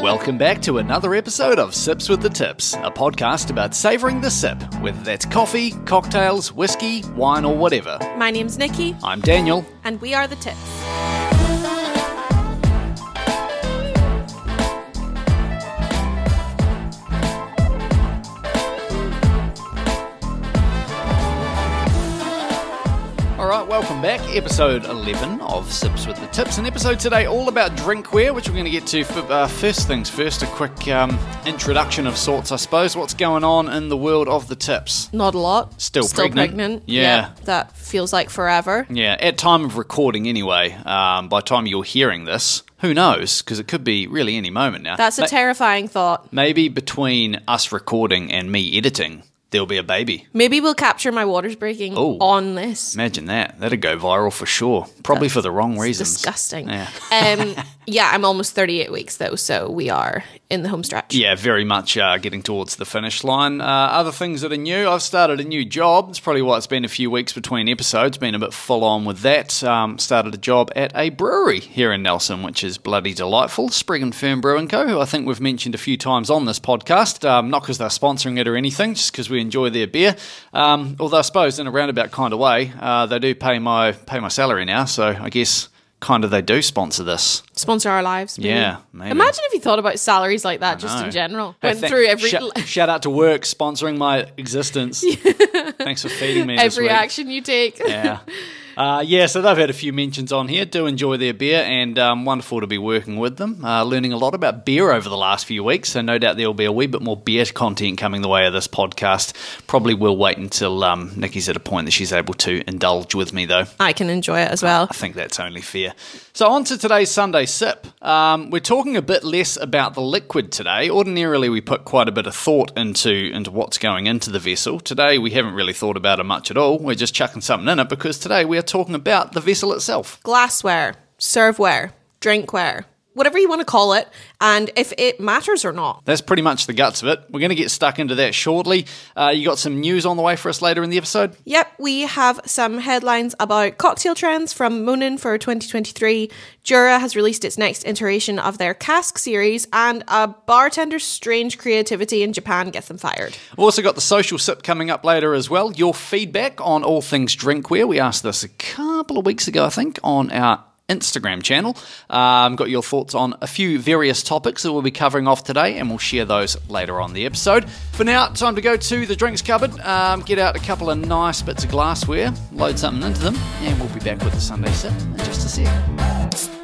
Welcome back to another episode of Sips with the Tips, a podcast about savouring the sip, whether that's coffee, cocktails, whiskey, wine, or whatever. My name's Nikki, I'm Daniel. and we are the Tips. Welcome back. Episode 11 of Sips with the Tips. An episode today all about drinkware, which we're going to get to. f- Uh, first things first, a quick um, introduction of sorts, I suppose. What's going on in the world of the tips? Not a lot. Still pregnant? Yeah. That feels like forever. Yeah, at time of recording anyway. Um, by the time you're hearing this, who knows? Because it could be really any moment now. That's a Ma- terrifying thought. Maybe between us recording and me editing, there'll be a baby. Maybe we'll capture my waters breaking Oh. on this. Imagine that. That'd go viral for sure. Probably for the wrong reasons. Disgusting. Yeah. um, yeah, I'm almost 38 weeks though, so we are in the home stretch. Yeah, very much uh, getting towards the finish line. Uh, other things that are new, I've started a new job. It's probably why it's been a few weeks between episodes. Been a bit full on with that. Um, started a job at a brewery here in Nelson, which is bloody delightful. Sprig and Fern Brewing Co., who I think we've mentioned a few times on this podcast. Um, not because they're sponsoring it or anything, just because we enjoy their beer. Um, although I suppose in a roundabout kind of way, uh, they do pay my pay my salary now, so I guess kind of they do sponsor this. Sponsor our lives. maybe. Yeah, maybe. Imagine if you thought about salaries like that just know. in general. Hey, Went thank- through every sh- shout out to work sponsoring my existence. Thanks for feeding me. every action you take. Yeah. Uh, yeah, so they've had a few mentions on here. Do enjoy their beer, and um, wonderful to be working with them. Uh, learning a lot about beer over the last few weeks, so no doubt there will be a wee bit more beer content coming the way of this podcast. Probably will wait until um, Nikki's at a point that she's able to indulge with me, though. I can enjoy it as well. I think that's only fair. So, on to today's Sunday sip. Um, we're talking a bit less about the liquid today. Ordinarily, we put quite a bit of thought into, into what's going into the vessel. Today, we haven't really thought about it much at all. We're just chucking something in it because today we are talking about the vessel itself. glassware, serveware, drinkware, whatever you want to call it, and if it matters or not. That's pretty much the guts of it. We're going to get stuck into that shortly. Uh, you got some news on the way for us later in the episode? Yep, we have some headlines about cocktail trends from Monin for 2023. Jura has released its next iteration of their cask series, and a bartender's strange creativity in Japan gets them fired. We've also got the social sip coming up later as well. Your feedback on all things drinkware. We asked this a couple of weeks ago, I think, on our Instagram channel. Um, got your thoughts on a few various topics that we'll be covering off today, and we'll share those later on the episode. For now, time to go to the drinks cupboard, um, get out a couple of nice bits of glassware, load something into them, and we'll be back with the Sunday sip in just a sec.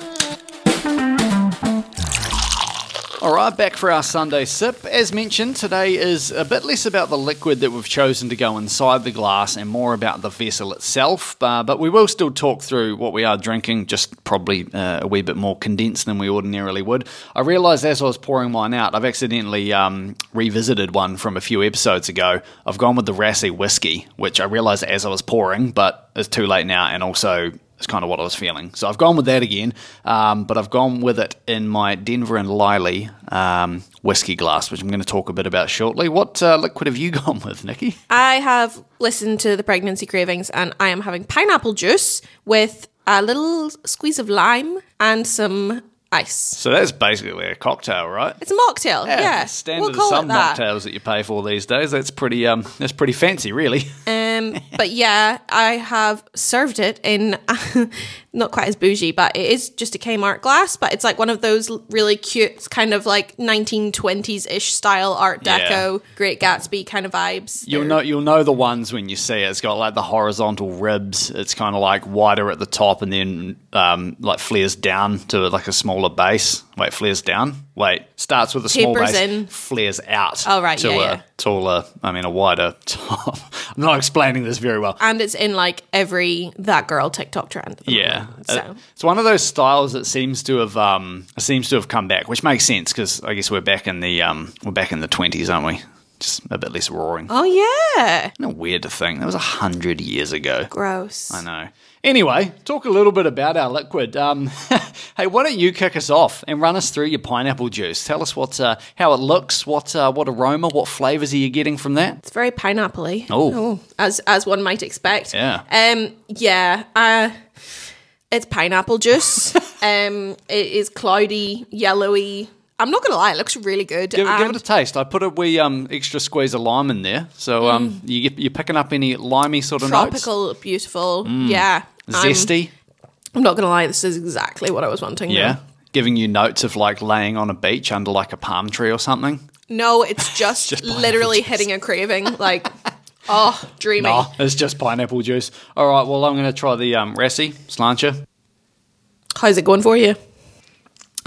All right, back for our Sunday sip. As mentioned, today is a bit less about the liquid that we've chosen to go inside the glass and more about the vessel itself. Uh, but we will still talk through what we are drinking, just probably uh, a wee bit more condensed than we ordinarily would. I realised as I was pouring mine out, I've accidentally um, revisited one from a few episodes ago. I've gone with the Raasay whiskey, which I realised as I was pouring, but it's too late now, and also it's kind of what I was feeling. So I've gone with that again, um, but I've gone with it in my Denver and Liely um, whiskey glass, which I'm going to talk a bit about shortly. What uh, liquid have you gone with, Nikki? I have listened to the pregnancy cravings, and I am having pineapple juice with a little squeeze of lime and some ice. So that's basically a cocktail, right? It's a mocktail. Yeah, standard we'll some it that. mocktails that you pay for these days. That's pretty um, that's pretty fancy, really. Um, but yeah, I have served it in not quite as bougie, but it is just a Kmart glass. But it's like one of those really cute, kind of like 1920s ish style Art Yeah. Deco, Great Gatsby kind of vibes. You'll They're- know you'll know the ones when you see it. It's got like the horizontal ribs. It's kind of like wider at the top and then um, like flares down to like a smaller base. Wait, flares down. Wait, starts with a small base, in. flares out. Oh, right, to yeah, a yeah. taller. I mean, a wider top. I'm not explaining this very well. and it's in like every that girl TikTok trend. Yeah, moment, Uh, so it's one of those styles that seems to have um, seems to have come back, which makes sense because I guess we're back in the um, we're back in the twenties, aren't we? Just a bit less roaring. oh yeah, Isn't it weird to think that was a hundred years ago? gross. I know. Anyway, talk a little bit about our liquid. Um, hey, why don't you kick us off and run us through your pineapple juice? Tell us what, uh, how it looks, what, uh, what aroma, what flavors are you getting from that? It's very pineapple-y. Oh. as as one might expect. Yeah. Um. Yeah. Uh. It's pineapple juice. um. It is cloudy, yellowy. I'm not gonna lie, it looks really good. Give, give it a taste. I put a wee um, extra squeeze of lime in there, so um, you get, you're picking up any limey sort of notes. Mm. tropical, beautiful. Yeah. I'm- zesty. I'm, not gonna lie, this is exactly what I was wanting. though. Yeah, giving you notes of like laying on a beach under like a palm tree or something. No, it's just, Just literally hitting a craving. Like, oh, dreamy. Nah, it's just pineapple juice. All right, well I'm going to try the um, Raasay slancher. How's it going for you?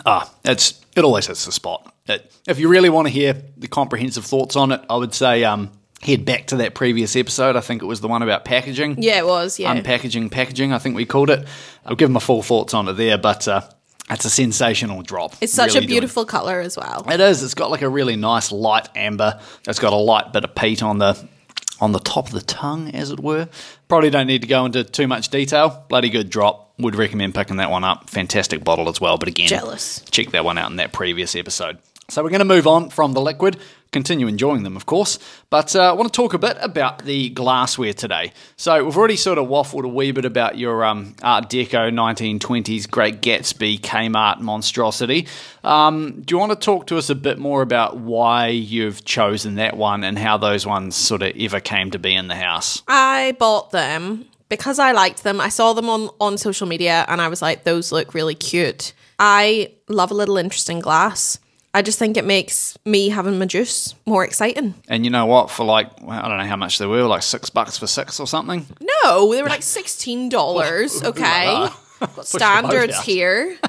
Ah, it's it always hits the spot. It, if you really want to hear the comprehensive thoughts on it, I would say um, head back to that previous episode. I think it was the one about packaging. Yeah, it was. Yeah. Unpackaging, packaging, I think we called it. I'll give my full thoughts on it there, but uh, it's a sensational drop. it's such Really a doing- beautiful color as well. It is. It's got like a really nice light amber. It's got a light bit of peat on the on the top of the tongue, as it were. Probably don't need to go into too much detail. Bloody good drop. Would recommend picking that one up. Fantastic bottle as well. But again, Jealous. check that one out in that previous episode. So we're going to move on from the liquid, continue enjoying them, of course. But uh, I want to talk a bit about the glassware today. So we've already sort of waffled a wee bit about your um, Art Deco 1920s Great Gatsby Kmart monstrosity. Um, do you want to talk to us a bit more about why you've chosen that one and how those ones sort of ever came to be in the house? I bought them because I liked them. I saw them on, on social media and I was like, those look really cute. I love a little interesting glass. I just think it makes me having my juice more exciting. And you know what? For like, well, I don't know how much they were, like six bucks for six or something. No, they were like sixteen dollars. Okay, standards here.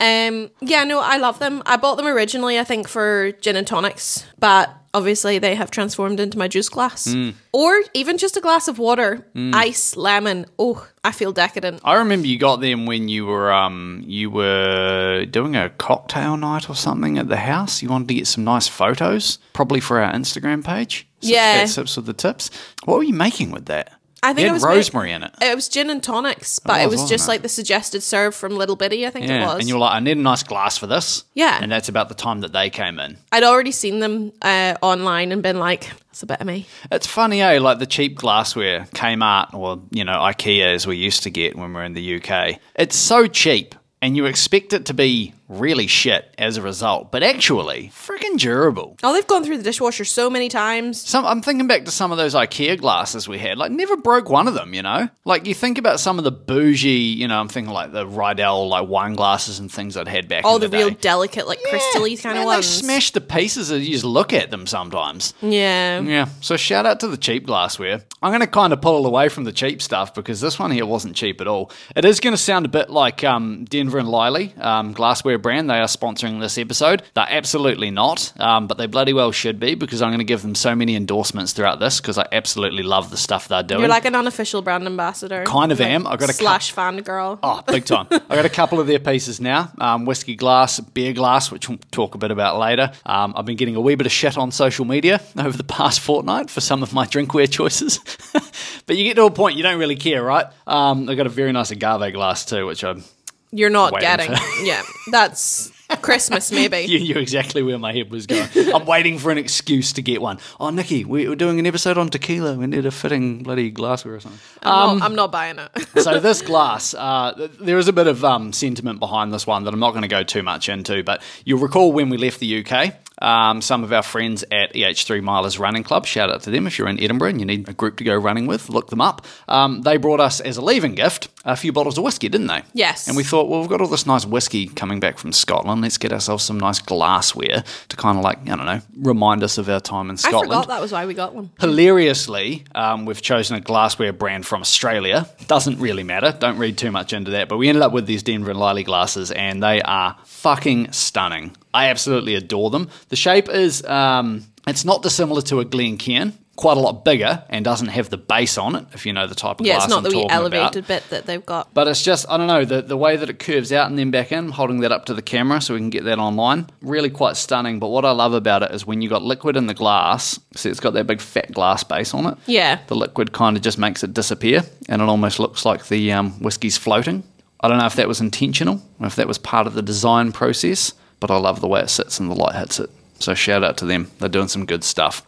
Um, yeah, no, I love them. I bought them originally, I think, for gin and tonics, but obviously they have transformed into my juice glass, Mm. or even just a glass of water, ice, lemon. Oh, I feel decadent. I remember you got them when you were um you were doing a cocktail night or something at the house. You wanted to get some nice photos, probably for our Instagram page. Sips Yeah. Sips with the tips. What were you making with that? I think it was rosemary in it. It was gin and tonics, but It it was, was, wasn't just it? like the suggested serve from Little Biddy. I think it was. and you're like, I need a nice glass for this. Yeah. and that's about the time that they came in. I'd already seen them uh, online and been like, "That's a bit of me." It's funny, eh? Like the cheap glassware, Kmart or you know IKEA, as we used to get when we were in the UK. It's so cheap, and you expect it to be really shit as a result, but actually, freaking durable. Oh, they've gone through the dishwasher so many times. Some, I'm thinking back to some of those IKEA glasses we had. Like, never broke one of them. You know, like you think about some of the bougie. You know, I'm thinking like the Riedel like wine glasses and things I'd had back. Oh, in the, the, real delicate, like crystally kind Man, of they ones. smash to pieces as you just look at them sometimes. yeah. Yeah, so shout out to the cheap glassware. I'm going to kind of pull away from the cheap stuff because this one here wasn't cheap at all. It is going to sound a bit like um, Denver and Liely, um, glassware brand. They are sponsoring this episode. They're absolutely not, um, but they bloody well should be because I'm going to give them so many endorsements throughout this because I absolutely love the stuff they're doing. You're like an unofficial brand ambassador. Kind of Like, am. I've got a slash fangirl. Oh, big time. I got a couple of their pieces now um, whiskey glass, beer glass, which we'll talk a bit about later. Um, I've been getting a wee bit of shit on social media over the past fortnight for some of my drinkware choices. but you get to a point you don't really care, right? Um, I've got a very nice agave glass too, which I'm. You're not getting. for- yeah, that's Christmas maybe. You knew exactly where my head was going. I'm waiting for an excuse to get one. Oh, Nikki, we we're doing an episode on tequila. We need a fitting bloody glassware or something. I'm, not, I'm not buying it. so this glass, uh, there is a bit of um, sentiment behind this one that I'm not going to go too much into. But you'll recall when we left the UK, um, some of our friends at EH3 Milers Running Club, shout out to them if you're in Edinburgh and you need a group to go running with, look them up. Um, they brought us as a leaving gift a few bottles of whiskey, didn't they? Yes. And we thought, well, we've got all this nice whiskey coming back from Scotland. Let's get ourselves some nice glassware to kind of like, I don't know, remind us of our time in Scotland. I forgot that was why we got one. Hilariously, um, we've chosen a glassware brand from Australia. Doesn't really matter. Don't read too much into that. But we ended up with these Denver and Liely glasses, and they are fucking stunning. I absolutely adore them. The shape is, um, it's not dissimilar to a Glencairn. Quite a lot bigger and doesn't have the base on it, if you know the type of Yeah, glass it's not I'm the wee talking about. elevated bit that they've got. But it's just, I don't know, the, the way that it curves out and then back in, holding that up to the camera so we can get that online, really quite stunning. But what I love about it is when you got liquid in the glass, see it's got that big fat glass base on it. Yeah. The liquid kind of just makes it disappear and it almost looks like the um, whiskey's floating. I don't know if that was intentional or if that was part of the design process, but I love the way it sits and the light hits it. So shout out to them. They're doing some good stuff.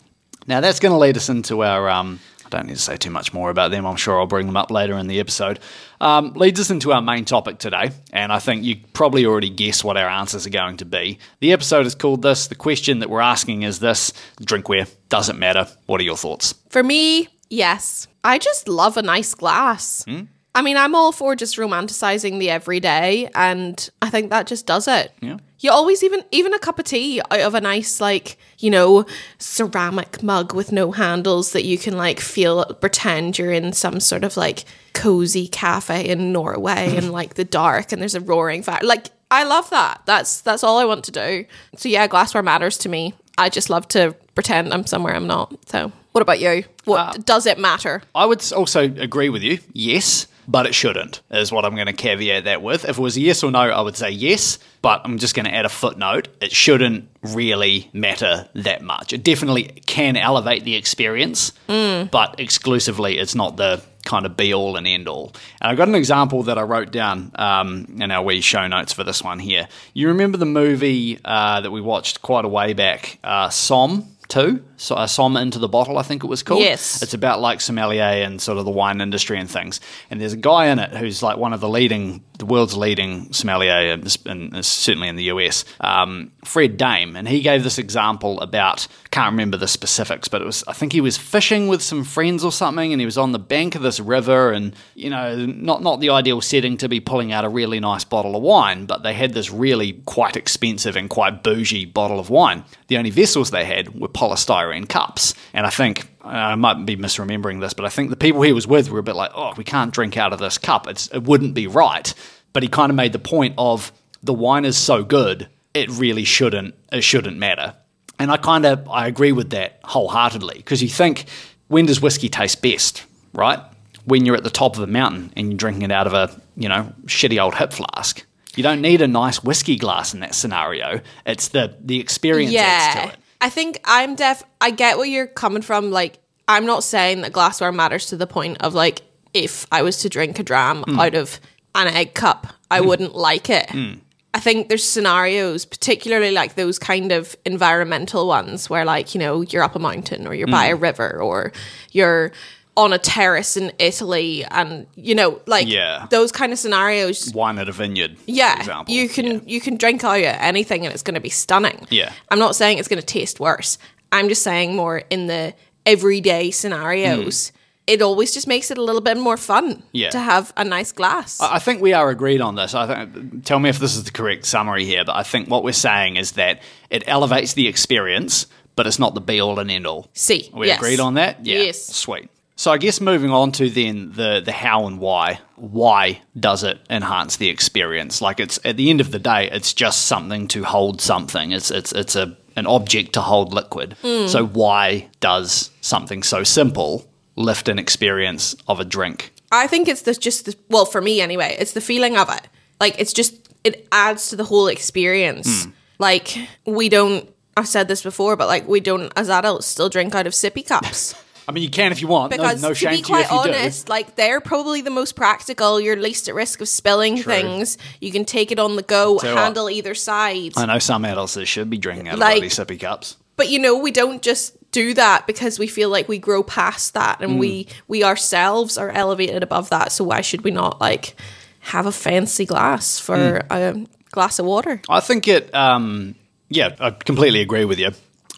Now that's going to lead us into our. Um, I don't need to say too much more about them. I'm sure I'll bring them up later in the episode. Um, leads us into our main topic today, and I think you probably already guess what our answers are going to be. The episode is called this. The question that we're asking is this drinkware. doesn't matter? What are your thoughts? For me, yes. I just love a nice glass. I mean, I'm all for just romanticizing the everyday, and I think that just does it. Yeah. You always even even a cup of tea out of a nice like you know ceramic mug with no handles that you can like feel pretend you're in some sort of like cozy cafe in Norway and like the dark and there's a roaring fire. Like I love that. That's that's all I want to do. So yeah, glassware matters to me. I just love to pretend I'm somewhere I'm not. So what about you? What uh, does it matter? I would also agree with you. Yes, but it shouldn't, is what I'm going to caveat that with. If it was a yes or no, I would say yes, but I'm just going to add a footnote. It shouldn't really matter that much. It definitely can elevate the experience, but exclusively, it's not the kind of be all and end all. And I've got an example that I wrote down um, in our wee show notes for this one here. You remember the movie uh, that we watched quite a way back, uh, Somm? Two, so, uh, Somm into the bottle, I think it was called. Yes. It's about like sommelier and sort of the wine industry and things. And there's a guy in it who's like one of the leading, the world's leading sommelier, and and certainly in the US, um, Fred Dame. And he gave this example about, can't remember the specifics, but it was, I think he was fishing with some friends or something, and he was on the bank of this river, and you know, not not the ideal setting to be pulling out a really nice bottle of wine, but they had this really quite expensive and quite bougie bottle of wine. The only vessels they had were polystyrene cups. And I think, I might be misremembering this, but I think the people he was with were a bit like, oh, we can't drink out of this cup. It's, it wouldn't be right. But he kind of made the point of the wine is so good, it really shouldn't, it shouldn't matter. And I kind of, I agree with that wholeheartedly because you think, when does whiskey taste best, right? When you're at the top of a mountain and you're drinking it out of a, you know, shitty old hip flask. You don't need a nice whiskey glass in that scenario. It's the the experience adds to it. I think I'm def I get where you're coming from. Like, I'm not saying that glassware matters to the point of like if I was to drink a dram Hmm. out of an egg cup, I wouldn't like it. Hmm. I think there's scenarios, particularly like those kind of environmental ones where like, you know, you're up a mountain or you're by Hmm. a river or you're on a terrace in Italy and you know, like Yeah. those kind of scenarios Wine at a vineyard, for yeah, example. you can Yeah. you can drink out of anything and it's going to be stunning. Yeah. I'm not saying it's going to taste worse. I'm just saying more in the everyday scenarios. Hmm. It always just makes it a little bit more fun. Yeah. to have a nice glass. I think we are agreed on this. I think. Tell me if this is the correct summary here, but I think what we're saying is that it elevates the experience, but it's not the be all and end all. See, we yes. agreed on that? Yeah. Yes. Sweet. So I guess moving on to then the the how and why. Why does it enhance the experience? Like it's at the end of the day, it's just something to hold something. It's it's it's a an object to hold liquid. Hmm. So why does something so simple lift an experience of a drink? I think it's the, just the, well for me anyway. It's the feeling of it. Like it's just it adds to the whole experience. Hmm. Like we don't. I've said this before, but like we don't as adults still drink out of sippy cups. I mean, you can if you want. Because no, no to be to quite you honest, like they're probably the most practical. You're least at risk of spilling things. You can take it on the go, Tell you what. handle either side. I know some adults that should be drinking out Like- of bloody sippy cups. But you know, we don't just do that because we feel like we grow past that and we we ourselves are elevated above that. So why should we not like have a fancy glass for a glass of water? I think it. Um, yeah, I completely agree with you.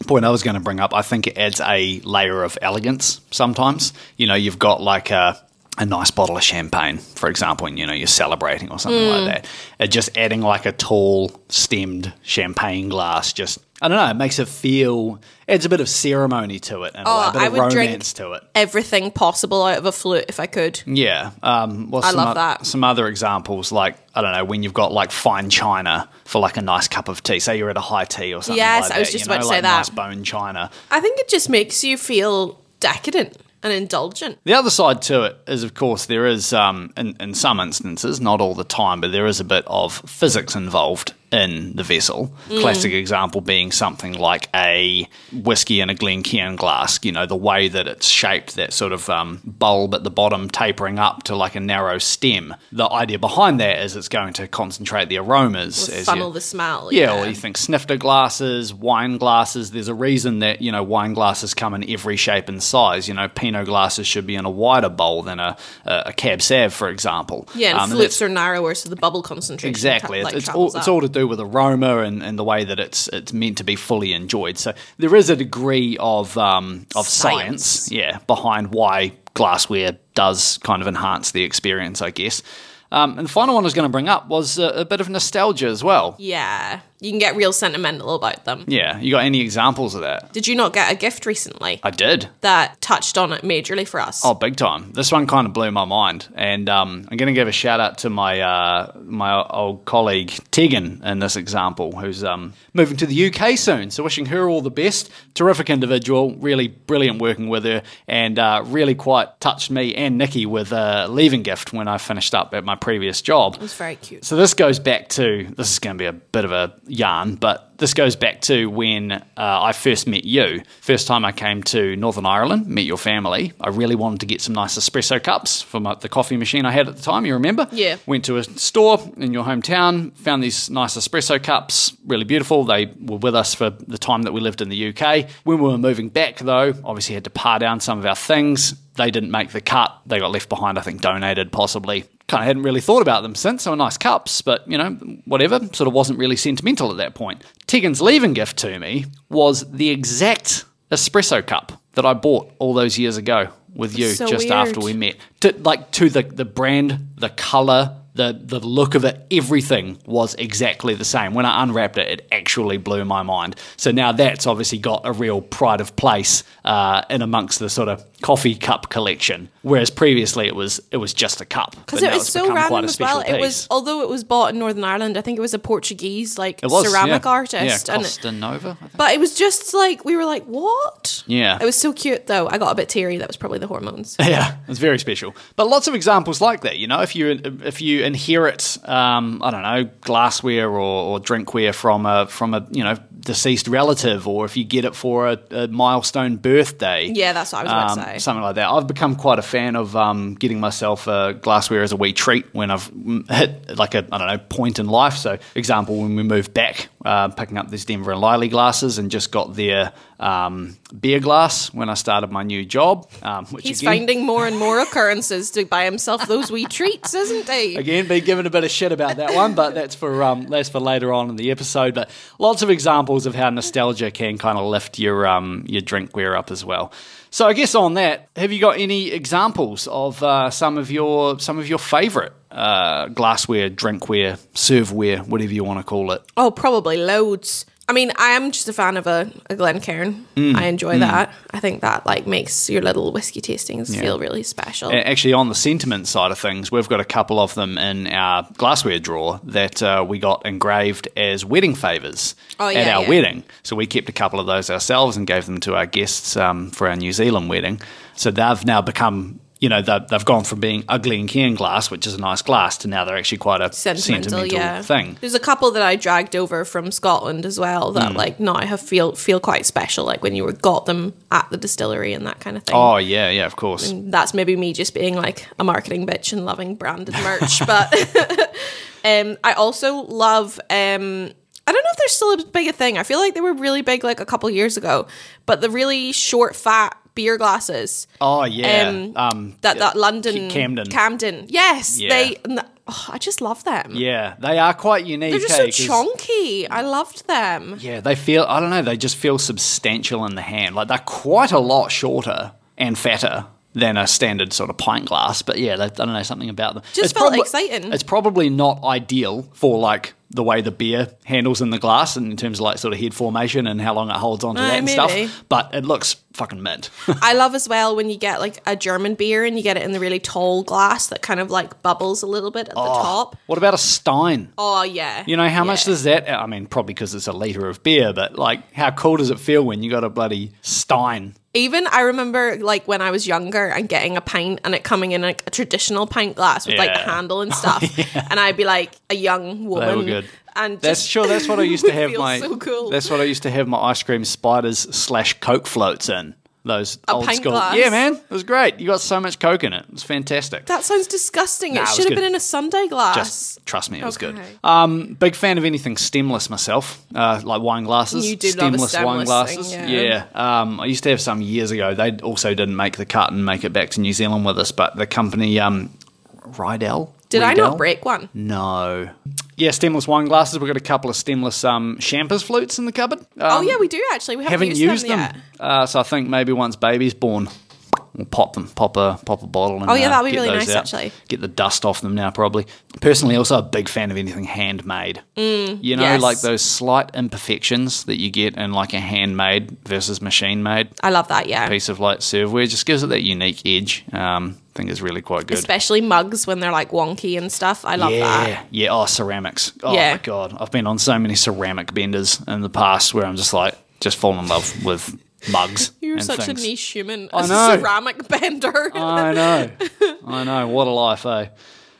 Point I was going to bring up. I think it adds a layer of elegance. Sometimes, you know, you've got like a a nice bottle of champagne, for example, and you know you're celebrating or something like that. Just adding like a tall stemmed champagne glass. Just I don't know. It makes it feel. Adds a bit of ceremony to it and a Oh, bit I of would romance to it. Everything possible out of a flute if I could. Yeah. Um, well, I love o- that. Some other examples, like I don't know, when you've got like fine china for like a nice cup of tea. Say you're at a high tea or something. Yes, like I was that, just you know, about to say like that. Nice bone china. I think it just makes you feel decadent and indulgent. The other side to it is, of course, there is, um, in, in some instances, not all the time, but there is a bit of physics involved in the vessel. Classic example being something like a whiskey in a Glencairn glass. You know, the way that it's shaped, that sort of um, bulb at the bottom tapering up to like a narrow stem. The idea behind that is it's going to concentrate the aromas. as you- Funnel the smell. yeah, or you think snifter glasses, wine glasses. There's a reason that you know wine glasses come in every shape and size. You know, Pinot glasses should be in a wider bowl than a a, a Cab Sav, for example. Yeah, and Um, flutes that's- are narrower, so the bubble concentration Exactly, tra- like, it's, it's all it's all to do with aroma and, and the way that it's it's meant to be fully enjoyed. So there is a degree of um, of science. Science. yeah, behind why glassware does kind of enhance the experience, I guess. Um, and the final one I was going to bring up was a, a bit of nostalgia as well. Yeah, you can get real sentimental about them. Yeah, you got any examples of that? Did you not get a gift recently I did. that touched on it majorly for us? Oh, big time! This one kind of blew my mind, and um, I'm going to give a shout out to my uh, my old colleague Tegan in this example, who's um, moving to the UK soon. So, wishing her all the best. Terrific individual, really brilliant working with her, and uh, really quite touched me and Nikki with a leaving gift when I finished up at my previous job. It was very cute. So this goes back to this is going to be a bit of a yarn, but this goes back to when uh, I first met you. First time I came to Northern Ireland, met your family. I really wanted to get some nice espresso cups for my, the coffee machine I had at the time. You remember? Yeah. Went to a store in your hometown, found these nice espresso cups, really beautiful. They were with us for the time that we lived in the UK. When we were moving back, though, obviously had to par down some of our things. They didn't make the cut. They got left behind, I think, donated possibly. Kind of hadn't really thought about them since. They were nice cups, but you know, whatever. Sort of wasn't really sentimental at that point. Tegan's leaving gift to me was the exact espresso cup that I bought all those years ago with you So just weird. after we met. To, like to the the brand, the color, the the look of it, everything was exactly the same. When I unwrapped it, it actually blew my mind. So now that's obviously got a real pride of place uh, in amongst the sort of coffee cup collection. Whereas previously it was it was just a cup. Because it was so random as well. special It was, although it was bought in Northern Ireland, I think it was a Portuguese like was ceramic yeah. artist, Yeah, and Costa Nova. I think. but it was just like we were like, what? Yeah. it was so cute though. I got a bit teary. That was probably the hormones. Yeah, it's very special. But lots of examples like that. You know, if you if you inherit, um, I don't know, glassware or, or drinkware from a from a you know deceased relative, or if you get it for a, a milestone birthday. Yeah, that's what I was about to um, say. Something like that. I've become quite a fan of um, getting myself uh, glassware as a wee treat when I've hit like a I don't know point in life. So, example, when we moved back, uh, picking up these Denver and Liely glasses, and just got their um, beer glass when I started my new job. Um, which He's again, finding more and more occurrences to buy himself those wee treats, isn't he? Again, been given a bit of shit about that one, but that's for um, that's for later on in the episode. But lots of examples of how nostalgia can kind of lift your um, your drinkware up as well. So I guess on that, have you got any examples of uh, some of your some of your favourite uh, glassware, drinkware, serveware, whatever you want to call it? Oh, probably loads. I mean, I am just a fan of a, a Glencairn. Mm, I enjoy that. I think that like makes your little whiskey tastings feel really special. Actually, on the sentiment side of things, we've got a couple of them in our glassware drawer that uh, we got engraved as wedding favours Oh, at our yeah. wedding. So we kept a couple of those ourselves and gave them to our guests um, for our New Zealand wedding. So they've now become, you know, they've, they've gone from being ugly and Cairn glass, which is a nice glass, to now they're actually quite a Sentimental, sentimental, yeah. thing. There's a couple that I dragged over from Scotland as well that Hmm. like now have feel feel quite special, like when you were got them at the distillery and that kind of thing. Oh, yeah, yeah, of course. that's maybe me just being like a marketing bitch and loving branded merch. but um, I also love. Um, I don't know if they're still as big a thing. I feel like they were really big like a couple years ago. But the really short, fat beer glasses. Oh, yeah. Um, Um, that that London Camden. Camden. Yes, Yeah. they. oh, I just love them. yeah, they are quite unique. They're just eh, so chunky. I loved them. Yeah, they feel, I don't know, they just feel substantial in the hand. Like they're quite a lot shorter and fatter than a standard sort of pint glass. But yeah, I don't know, something about them. Just felt exciting. It's probably not ideal for like the way the beer handles in the glass and in terms of like sort of head formation and how long it holds onto Aye, that and maybe. stuff. But it looks fucking mint. I love as well when you get like a German beer and you get it in the really tall glass that kind of like bubbles a little bit at the oh, top. what about a Stein? Oh yeah. You know, how much does that? I mean, probably because it's a litre of beer, but like, how cool does it feel when you got a bloody Stein? Even I remember like when I was younger and getting a pint and it coming in like a traditional pint glass with like Yeah. handle and stuff, and I'd be like a young woman. And That's just sure. That's what I used to have my. so cool. That's what I used to have my ice cream spiders slash Coke floats in. Those old pint school. glass? Yeah, man, it was great. You got so much Coke in it. It was fantastic. That sounds disgusting. Nah, it it was should have good. been in a sundae glass. Just trust me, it was good. Okay. Um, big fan of anything stemless myself, uh, like wine glasses. You do love a wine stemless glasses. thing, yeah. Um, I used to have some years ago. They also didn't make the cut and make it back to New Zealand with us, but the company um, Riedel. Did I Riedel? not break one? No. Yeah, stemless wine glasses. We've got a couple of stemless um, champers flutes in the cupboard. oh Um, yeah, we do actually. We haven't, haven't used, used them, them. yet. Uh, so I think maybe once baby's born, we'll pop them, pop a pop a bottle. And, Oh, yeah, uh, that'd be get really nice, out. actually. Get the dust off them now, probably. Personally, also a big fan of anything handmade. Mm, you know, yes. like those slight imperfections that you get in like a handmade versus machine made I love that. Yeah. piece of like serveware. Just gives it that unique edge. Um, think it's really quite good. Especially mugs when they're like wonky and stuff. I love yeah, that. yeah. Oh, ceramics. Oh Yeah. my god, I've been on so many ceramic benders in the past where I'm just like, just fall in love with mugs. You're such things. a niche human. I know. ceramic bender. I know. I know. What a life, eh?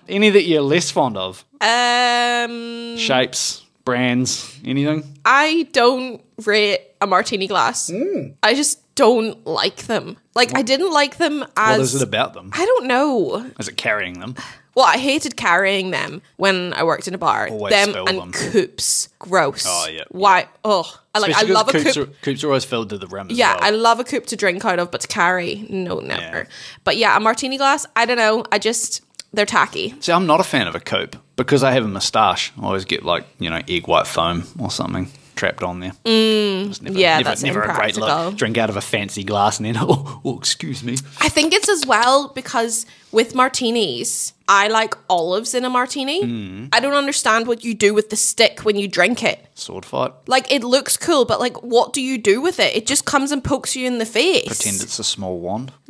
Any that you're less fond of? um, Shapes, brands, anything? I don't rate a martini glass. Mm. I just don't like them. Like I didn't like them as What is it about them? I don't know. Is it carrying them? Well, I hated carrying them when I worked in a bar. Always them spill and them. coupes, gross. Oh, yeah, Why? Oh, I like. I Especially love a coops coupe. Are, coops are always filled to the rim. As Yeah, well. I love a coupe to drink out of, but to carry, no, never. But yeah, a martini glass. I don't know. I just they're tacky. See, I'm not a fan of a coupe because I have a moustache. I always get like you know egg white foam or something trapped on there. Mm, never, yeah, never, that's never a great look. Drink out of a fancy glass and then oh, oh excuse me. I think it's as well because with martinis, I like olives in a martini. Mm. I don't understand what you do with the stick when you drink it. Sword fight. Like it looks cool, but like what do you do with it? It just comes and pokes you in the face. Pretend it's a small wand.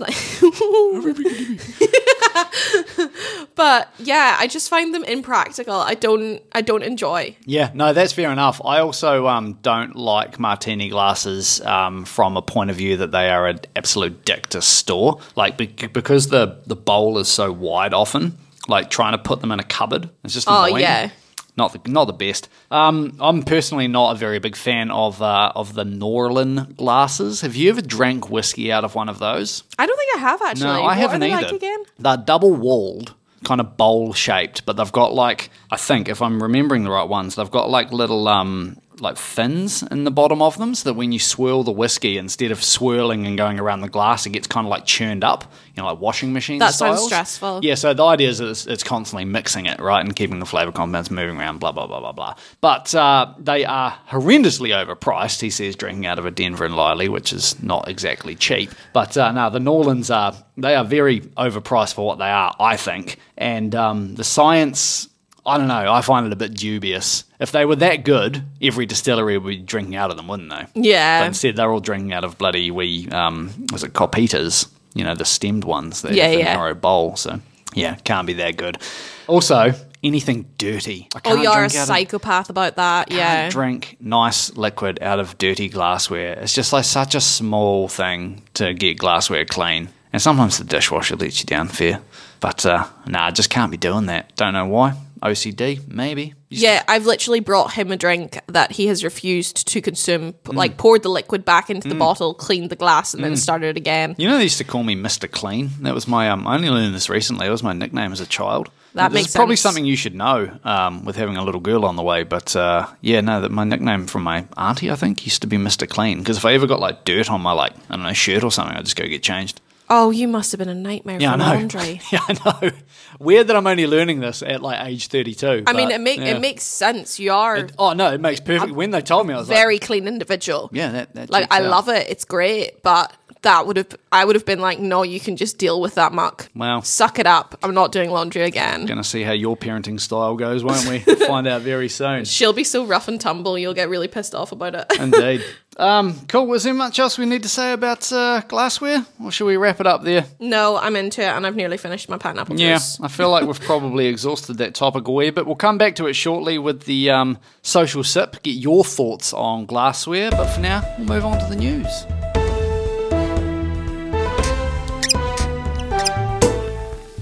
But yeah, I just find them impractical. I don't I don't enjoy. Yeah, no, that's fair enough. I also um, don't like martini glasses um, from a point of view that they are an absolute dick to store. Like bec- because the the bowl is so wide, often like trying to put them in a cupboard, it's just Oh, annoying. yeah. Not the, not the best. Um, I'm personally not a very big fan of uh, of the Norlan glasses. Have you ever drank whiskey out of one of those? I don't think I have actually. No, I what haven't they either. Like? They're double walled, kind of bowl shaped, but they've got like I think if I'm remembering the right ones, they've got like little um like fins in the bottom of them, so that when you swirl the whiskey, instead of swirling and going around the glass, it gets kind of like churned up, you know, like washing machine. That sounds stressful. Yeah, so the idea is it's, it's constantly mixing it, right, and keeping the flavor compounds moving around, blah blah blah blah blah. But uh, they are horrendously overpriced. He says drinking out of a Denver and Liely, which is not exactly cheap. But uh, no, the Norlans are they are very overpriced for what they are, I think. And um, the science, I don't know, I find it a bit dubious. If they were that good, every distillery would be drinking out of them, wouldn't they? Yeah. But instead, they're all drinking out of bloody wee, um, was it copitas? You know, the stemmed ones. That Yeah, have yeah. narrow bowl. So yeah, can't be that good. Also, anything dirty. I Oh, can't you are a out of- psychopath about that. Yeah. drink nice liquid out of dirty glassware. It's just like such a small thing to get glassware clean. And sometimes the dishwasher lets you down fair. But uh, nah, I just can't be doing that. Don't know why. OCD, maybe. You Yeah, I've literally brought him a drink that he has refused to consume. Mm. Like poured the liquid back into the bottle, cleaned the glass, and then started again. You know, they used to call me Mr. Clean. That was my. Um, I only learned this recently. It was my nickname as a child. That this makes probably something you should know um, with having a little girl on the way. But uh, yeah, no, that my nickname from my auntie, I think, used to be Mr. Clean. Because if I ever got like dirt on my like I don't know shirt or something, I'd just go get changed. Oh, you must have been a nightmare Yeah, for laundry. yeah, I know. Weird that I'm only learning this at like age 32. I mean, it make yeah. it makes sense. You are Oh no, it makes perfect. When they told me, I was like, very clean individual. yeah, that, that like I out. love it. It's great, but that would have I would have been like, no, you can just deal with that muck. Wow. Suck it up. I'm not doing laundry again. Gonna see how your parenting style goes, won't we? Find out very soon. She'll be so rough and tumble, you'll get really pissed off about it. Indeed. Um, cool. Was there much else we need to say about uh, glassware, or should we wrap it up there? no, I'm into it, and I've nearly finished my pineapple Yeah, juice. I feel like we've probably exhausted that topic a but. We'll come back to it shortly with the um, social sip. Get your thoughts on glassware, but for now, we'll move on to the news.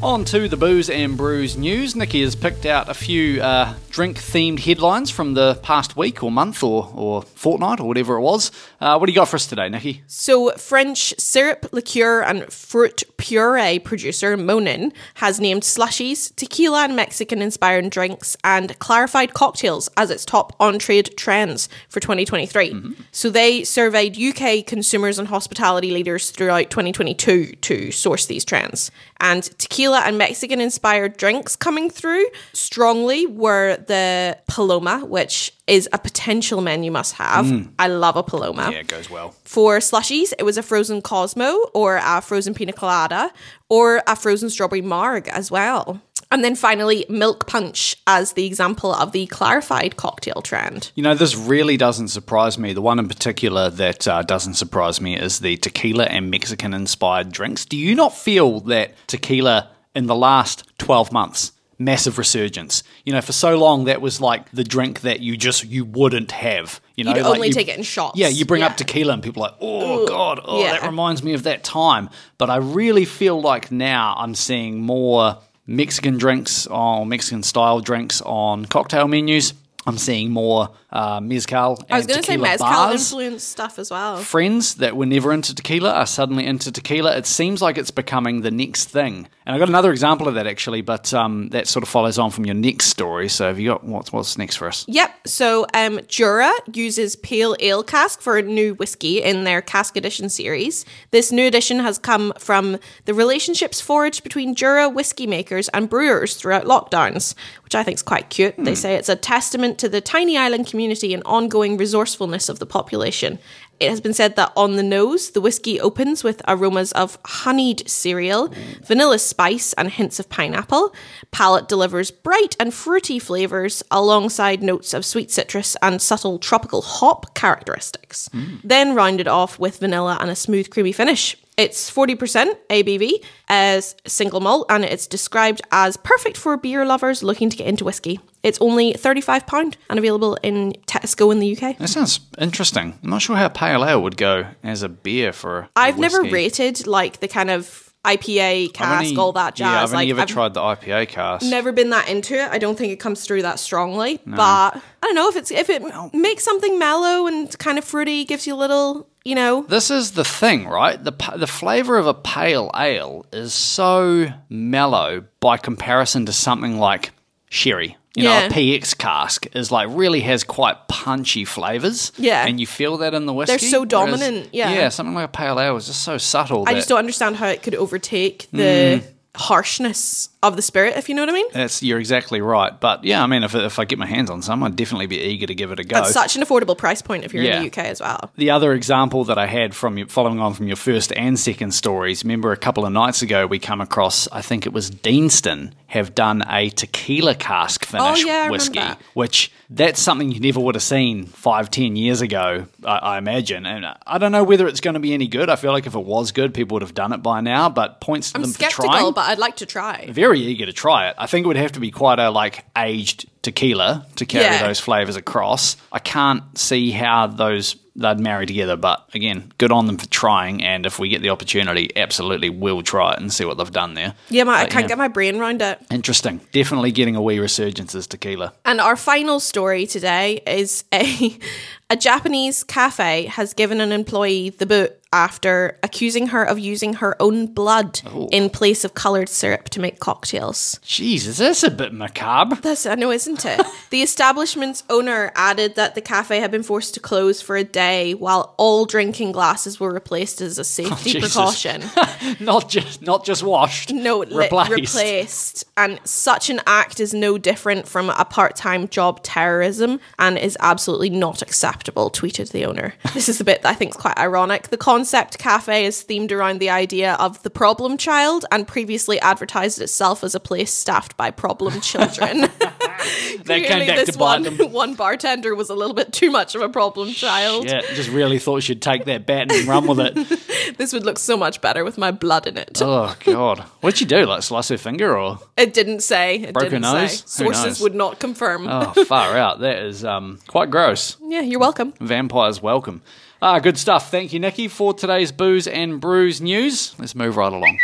On to the booze and brews news. Nikki has picked out a few uh, drink themed headlines from the past week or month or, or fortnight or whatever it was. Uh, what do you got for us today, Nikki? So, French syrup, liqueur, and fruit puree producer Monin has named slushies, tequila and Mexican inspired drinks, and clarified cocktails as its top on trade trends for 2023. Mm-hmm. So, they surveyed UK consumers and hospitality leaders throughout 2022 to source these trends. And tequila and Mexican inspired drinks coming through strongly were the Paloma, which is a potential menu must have. Mm. I love a Paloma. Yeah, it goes well. For slushies, it was a frozen Cosmo or a frozen pina colada or a frozen strawberry marg as well. And then finally, milk punch as the example of the clarified cocktail trend. You know, this really doesn't surprise me. The one in particular that uh, doesn't surprise me is the tequila and Mexican inspired drinks. Do you not feel that tequila in the last 12 months massive resurgence. You know, for so long that was like the drink that you just you wouldn't have. You know, You'd like only you, take it in shots. Yeah, you bring yeah. up tequila and people are like, oh Ooh, god, oh yeah. that reminds me of that time. But I really feel like now I'm seeing more Mexican drinks or Mexican style drinks on cocktail menus. I'm seeing more uh, mezcal. I was going to say mezcal bars. influenced stuff as well. Friends that were never into tequila are suddenly into tequila. It seems like it's becoming the next thing. And I got another example of that actually, but um, that sort of follows on from your next story. So have you got what's what's next for us? Yep. So um, Jura uses pale ale cask for a new whiskey in their cask edition series. This new edition has come from the relationships forged between Jura whiskey makers and brewers throughout lockdowns, which I think is quite cute. They hmm. say it's a testament to the tiny island community and ongoing resourcefulness of the population. It has been said that on the nose, the whiskey opens with aromas of honeyed cereal, vanilla spice, and hints of pineapple. Palate delivers bright and fruity flavours alongside notes of sweet citrus and subtle tropical hop characteristics. Mm. Then rounded off with vanilla and a smooth, creamy finish. It's 40% ABV as single malt and it's described as perfect for beer lovers looking to get into whiskey. It's only £35 and available in Tesco in the UK. That sounds interesting. I'm not sure how pale ale would go as a beer for. i I've never rated like the kind of IPA cask, only, all that jazz. Yeah, I've like, only ever I've tried the IPA cask. Never been that into it. I don't think it comes through that strongly. No. But I don't know if it's if it makes something mellow and kind of fruity, gives you a little, you know. This is the thing, right? The the flavor of a pale ale is so mellow by comparison to something like sherry you yeah. know, a PX cask is like really has quite punchy flavors. Yeah. And you feel that in the whiskey. They're so dominant. Whereas, yeah. Yeah, something like a pale ale is just so subtle. I just don't understand how it could overtake the mm. Harshness of the spirit, if you know what I mean. That's you're exactly right. But yeah, I mean, if, if I get my hands on some, I'd definitely be eager to give it a go. It's such an affordable price point if you're yeah. in the UK as well. The other example that I had from you, following on from your first and second stories, remember a couple of nights ago we come across, I think it was Deanston have done a tequila cask finish oh, yeah, whiskey, which that's something you never would have seen five, ten years ago, I, I imagine. And I don't know whether it's going to be any good. I feel like if it was good, people would have done it by now. But points to I'm them skeptical, for trying. but I'd like to try. Very eager to try it. I think it would have to be quite a like aged tequila to carry yeah. those flavors across. I can't see how those they'd marry together. But again, good on them for trying. And if we get the opportunity, absolutely will try it and see what they've done there. Yeah, my, I can't yeah. get my brain around it. Interesting. Definitely getting a wee resurgence as tequila. And our final story today is a a Japanese cafe has given an employee the boot after accusing her of using her own blood oh. in place of coloured syrup to make cocktails. Jeez, is this a bit macabre? That's, I know, isn't it? the establishment's owner added that the cafe had been forced to close for a day while all drinking glasses were replaced as a oh, safety oh, precaution. not just not just washed. No, replaced. Li- replaced. And such an act is no different from a part-time job terrorism and is absolutely not acceptable, tweeted the owner. This is the bit that I think is quite ironic. The concept cafe is themed around the idea of the problem child and previously advertised itself as a place staffed by problem children. Clearly, this one, one bartender was a little bit too much of a problem child. Yeah, just really thought she'd take that bat and run with it. this would look so much better with my blood in it. Oh God, what'd she do? Like slice her finger or? It didn't say. It Broke didn't her nose. Say. Sources would not confirm. oh, far out. That is um, quite gross. Yeah, you're welcome. Vampires welcome. Ah, good stuff. Thank you, Nikki, for today's booze and brews news. Let's move right along.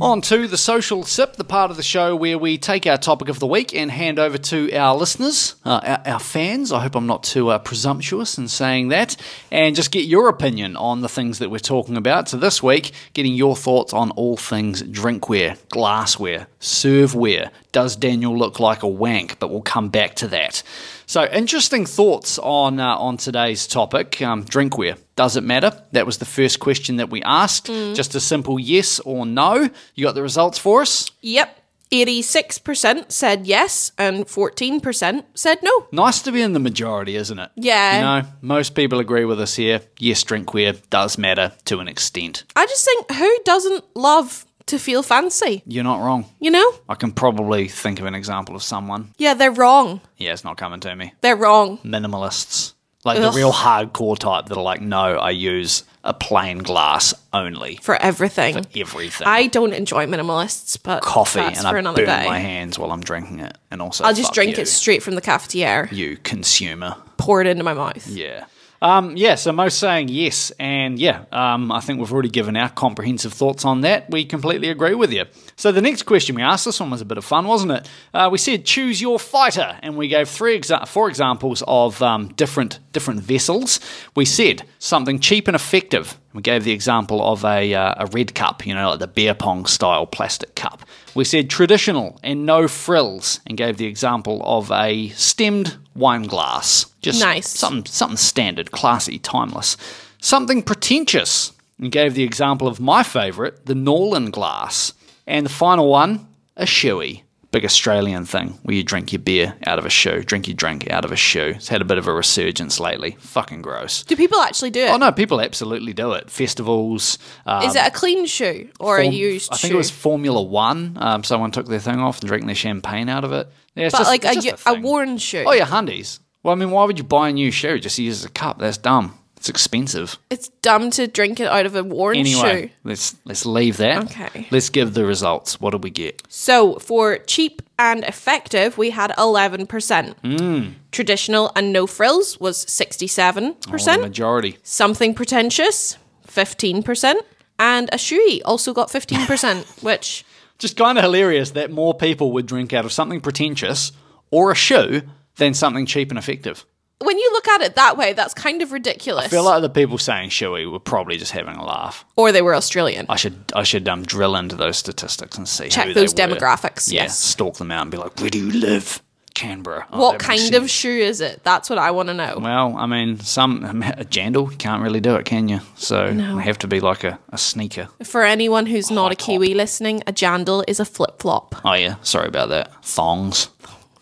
On to the social sip, the part of the show where we take our topic of the week and hand over to our listeners, uh, our, our, fans. I hope I'm not too uh, presumptuous in saying that, and just get your opinion on the things that we're talking about. So this week, getting your thoughts on all things drinkware, glassware, serveware. Does Daniel look like a wank? But we'll come back to that. So, interesting thoughts on uh, on today's topic, um, drinkware. Does it matter? That was the first question that we asked. Mm. Just a simple yes or no. You got the results for us? Yep. 86% said yes and 14% said no. Nice to be in the majority, isn't it? Yeah. You know, most people agree with us here. Yes, drinkware does matter to an extent. I just think who doesn't love to feel fancy. You're not wrong. You know? I can probably think of an example of someone. Yeah, they're wrong. Yeah, it's not coming to me. They're wrong. Minimalists. Like Ugh. the real hardcore type that are like, no, I use a plain glass only. For everything. For everything. I don't enjoy minimalists, but coffee and I burn day. my hands while I'm drinking it. And also I'll just drink you, it straight from the cafetiere. You consumer. Pour it into my mouth. Yeah. Um, yeah, so most saying yes, and yeah, um, I think we've already given our comprehensive thoughts on that. We completely agree with you. So the next question we asked, this one was a bit of fun, wasn't it? Uh, we said choose your fighter, and we gave three, exa- four examples of um, different different vessels. We said something cheap and effective. We gave the example of a, uh, a red cup, you know, like the beer pong style plastic cup. We said traditional and no frills, and gave the example of a stemmed wine glass. Just nice. Something, something standard, classy, timeless. Something pretentious, and gave the example of my favourite, the Norlan glass. And the final one, a shoey big Australian thing where you drink your beer out of a shoe, drink your drink out of a shoe. It's had a bit of a resurgence lately. Fucking gross. Do people actually do it? Oh no, people absolutely do it. Festivals. Um, Is it a clean shoe or form, a used? I think shoe? it was Formula One. Um, someone took their thing off and drinking their champagne out of it. Yeah, but just, like a, a, a, worn shoe. Oh yeah, Hundies. Well, I mean, why would you buy a new shoe just to use as a cup? That's dumb. It's expensive. It's dumb to drink it out of a worn anyway, shoe. Let's let's leave that. Okay. Let's give the results. What did we get? So for cheap and effective, we had eleven percent. Mm. Traditional and no frills was sixty-seven percent. Oh, majority. Something pretentious, fifteen percent, and a shoey also got fifteen percent, which just kind of hilarious that more people would drink out of something pretentious or a shoe than something cheap and effective when you look at it that way, that's kind of ridiculous. I feel like the people saying shoey were probably just having a laugh. Or they were Australian. I should I should um, drill into those statistics and see check those demographics. Yeah, yes, stalk them out and be like, where do you live? Canberra. Oh, what kind of shoe is it? That's what I want to know. Well, I mean, some a jandal can't really do it, can you? So no. have to be like a, a sneaker. For anyone who's not a Kiwi listening, a jandal is a flip flop. Oh yeah, sorry about that. Thongs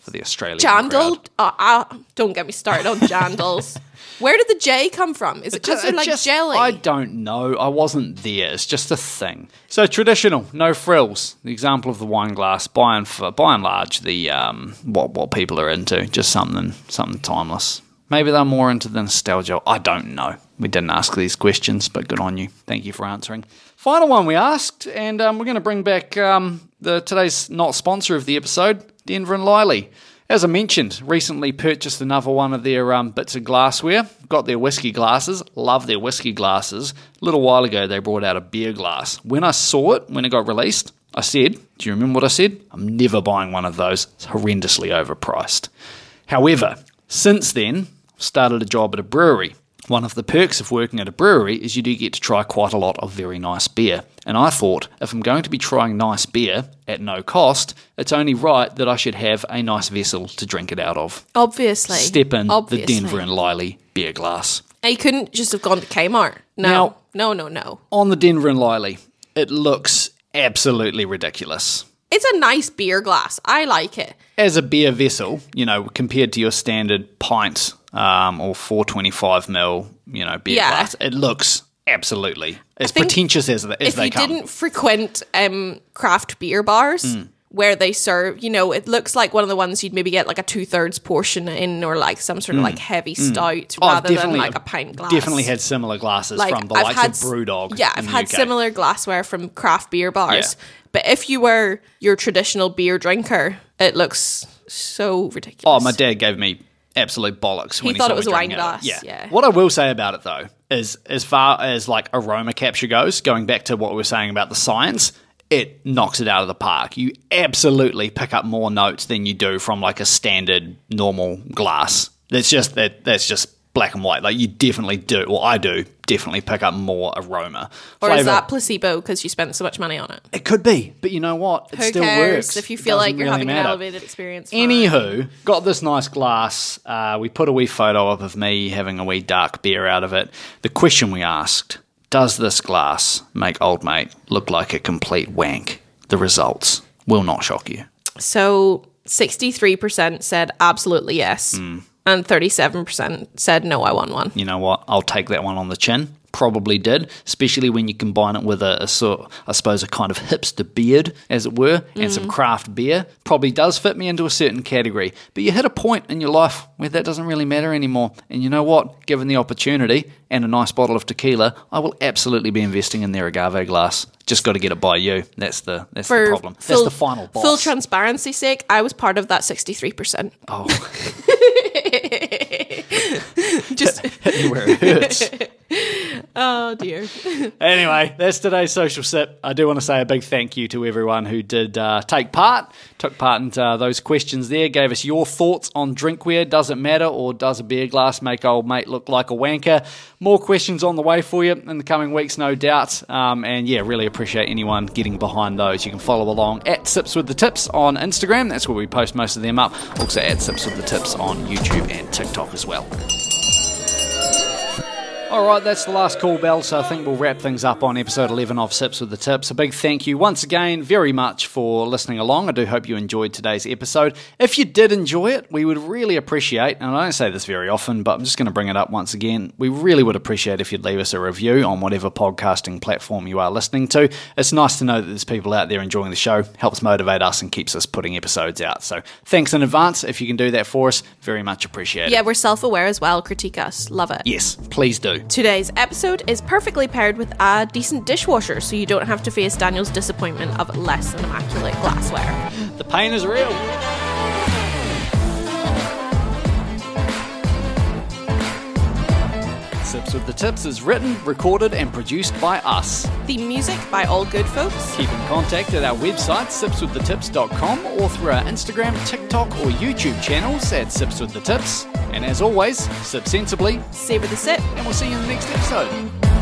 for the Australian Jandal? Uh, uh, don't get me started on jandals. Where did the J come from? Is it because they're like just, jelly? I don't know. I wasn't there. It's just a thing. So traditional, no frills. The example of the wine glass, by and for, by and large, the um, what what people are into, just something something timeless. Maybe they're more into the nostalgia. I don't know. We didn't ask these questions, but good on you. Thank you for answering. Final one we asked, and um, we're going to bring back um, the today's not sponsor of the episode, Denver and Liely. As I mentioned, recently purchased another one of their um, bits of glassware. Got their whiskey glasses. Love their whiskey glasses. A little while ago, they brought out a beer glass. When I saw it, when it got released, I said, Do you remember what I said? I'm never buying one of those. It's horrendously overpriced. However, since then, I've started a job at a brewery. One of the perks of working at a brewery is you do get to try quite a lot of very nice beer. And I thought, if I'm going to be trying nice beer at no cost, it's only right that I should have a nice vessel to drink it out of. Obviously. Step in Obviously. the Denver and Liely beer glass. Now, you couldn't just have gone to Kmart. No. Now, no, no, no. On the Denver and Liely, it looks absolutely ridiculous. It's a nice beer glass. I like it. As a beer vessel, you know, compared to your standard pint um, or 425 mil, you know, beer yeah. glass. It looks absolutely as pretentious as, as if they you come. didn't frequent um, craft beer bars. Mm. Where they serve, you know, it looks like one of the ones you'd maybe get like a two thirds portion in, or like some sort of mm. like heavy mm. stout, oh, rather than like a pint glass. Definitely had similar glasses like, from the I've likes had, of BrewDog. Yeah, I've had UK. similar glassware from craft beer bars. Yeah. But if you were your traditional beer drinker, it looks so ridiculous. Oh, my dad gave me absolute bollocks he when he thought it was a wine glass. Yeah. yeah. What I will say about it though is, as far as like aroma capture goes, going back to what we were saying about the science, it knocks it out of the park. You absolutely pick up more notes than you do from like a standard normal glass. That's just that that's just black and white. Like you definitely do, or I do, definitely pick up more aroma. Or is that placebo because you spent so much money on it? It could be, but you know what? It Who still cares works. if you feel like you're really having an elevated experience? fine. Anywho, got this nice glass. Uh, we put a wee photo up of me having a wee dark beer out of it. The question we asked Does this glass make Old Mate look like a complete wank? The results will not shock you. So 63% said absolutely yes. Hmm. And 37% said no, I want one. You know what? I'll take that one on the chin. Probably did, especially when you combine it with a, a sort, I suppose, a kind of hipster beard, as it were, and some mm. craft beer. Probably does fit me into a certain category. But you hit a point in your life where that doesn't really matter anymore. And you know what? Given the opportunity and a nice bottle of tequila, I will absolutely be investing in their agave glass. Just got to get it by you. That's the that's the problem. That's the final boss. Full transparency's sake, I was part of that 63%. oh, Just, hit me where it hurts. oh dear. Anyway, that's today's social sip. I do want to say a big thank you to everyone who did uh, take part, took part in uh, those questions there, gave us your thoughts on drinkware. Does it matter, or does a beer glass make old mate look like a wanker? More questions on the way for you in the coming weeks, no doubt. Um, and yeah, really appreciate anyone getting behind those. You can follow along at Sips with the Tips on Instagram. That's where we post most of them up. Also at Sips with the Tips on YouTube and TikTok as well. All right, that's the last call bell, so I think we'll wrap things up on episode 11 of Sips with the Tips. A big thank you once again very much for listening along. I do hope you enjoyed today's episode. If you did enjoy it, we would really appreciate, and I don't say this very often, but I'm just going to bring it up once again. We really would appreciate if you'd leave us a review on whatever podcasting platform you are listening to. It's nice to know that there's people out there enjoying the show, helps motivate us and keeps us putting episodes out. So thanks in advance if you can do that for us. Very much appreciated. Yeah, we're self aware as well. Critique us. Love it. Yes, please do. Today's episode is perfectly paired with a decent dishwasher, so you don't have to face Daniel's disappointment of less than immaculate glassware. The pain is real. Sips with the Tips is written, recorded, and produced by us. The music by all good folks. Keep in contact at our website, sipswiththetips.com, or through our Instagram, TikTok, or YouTube channels at Sips with the Tips. And as always, sip sensibly, Savor the sip. and we'll see you in the next episode.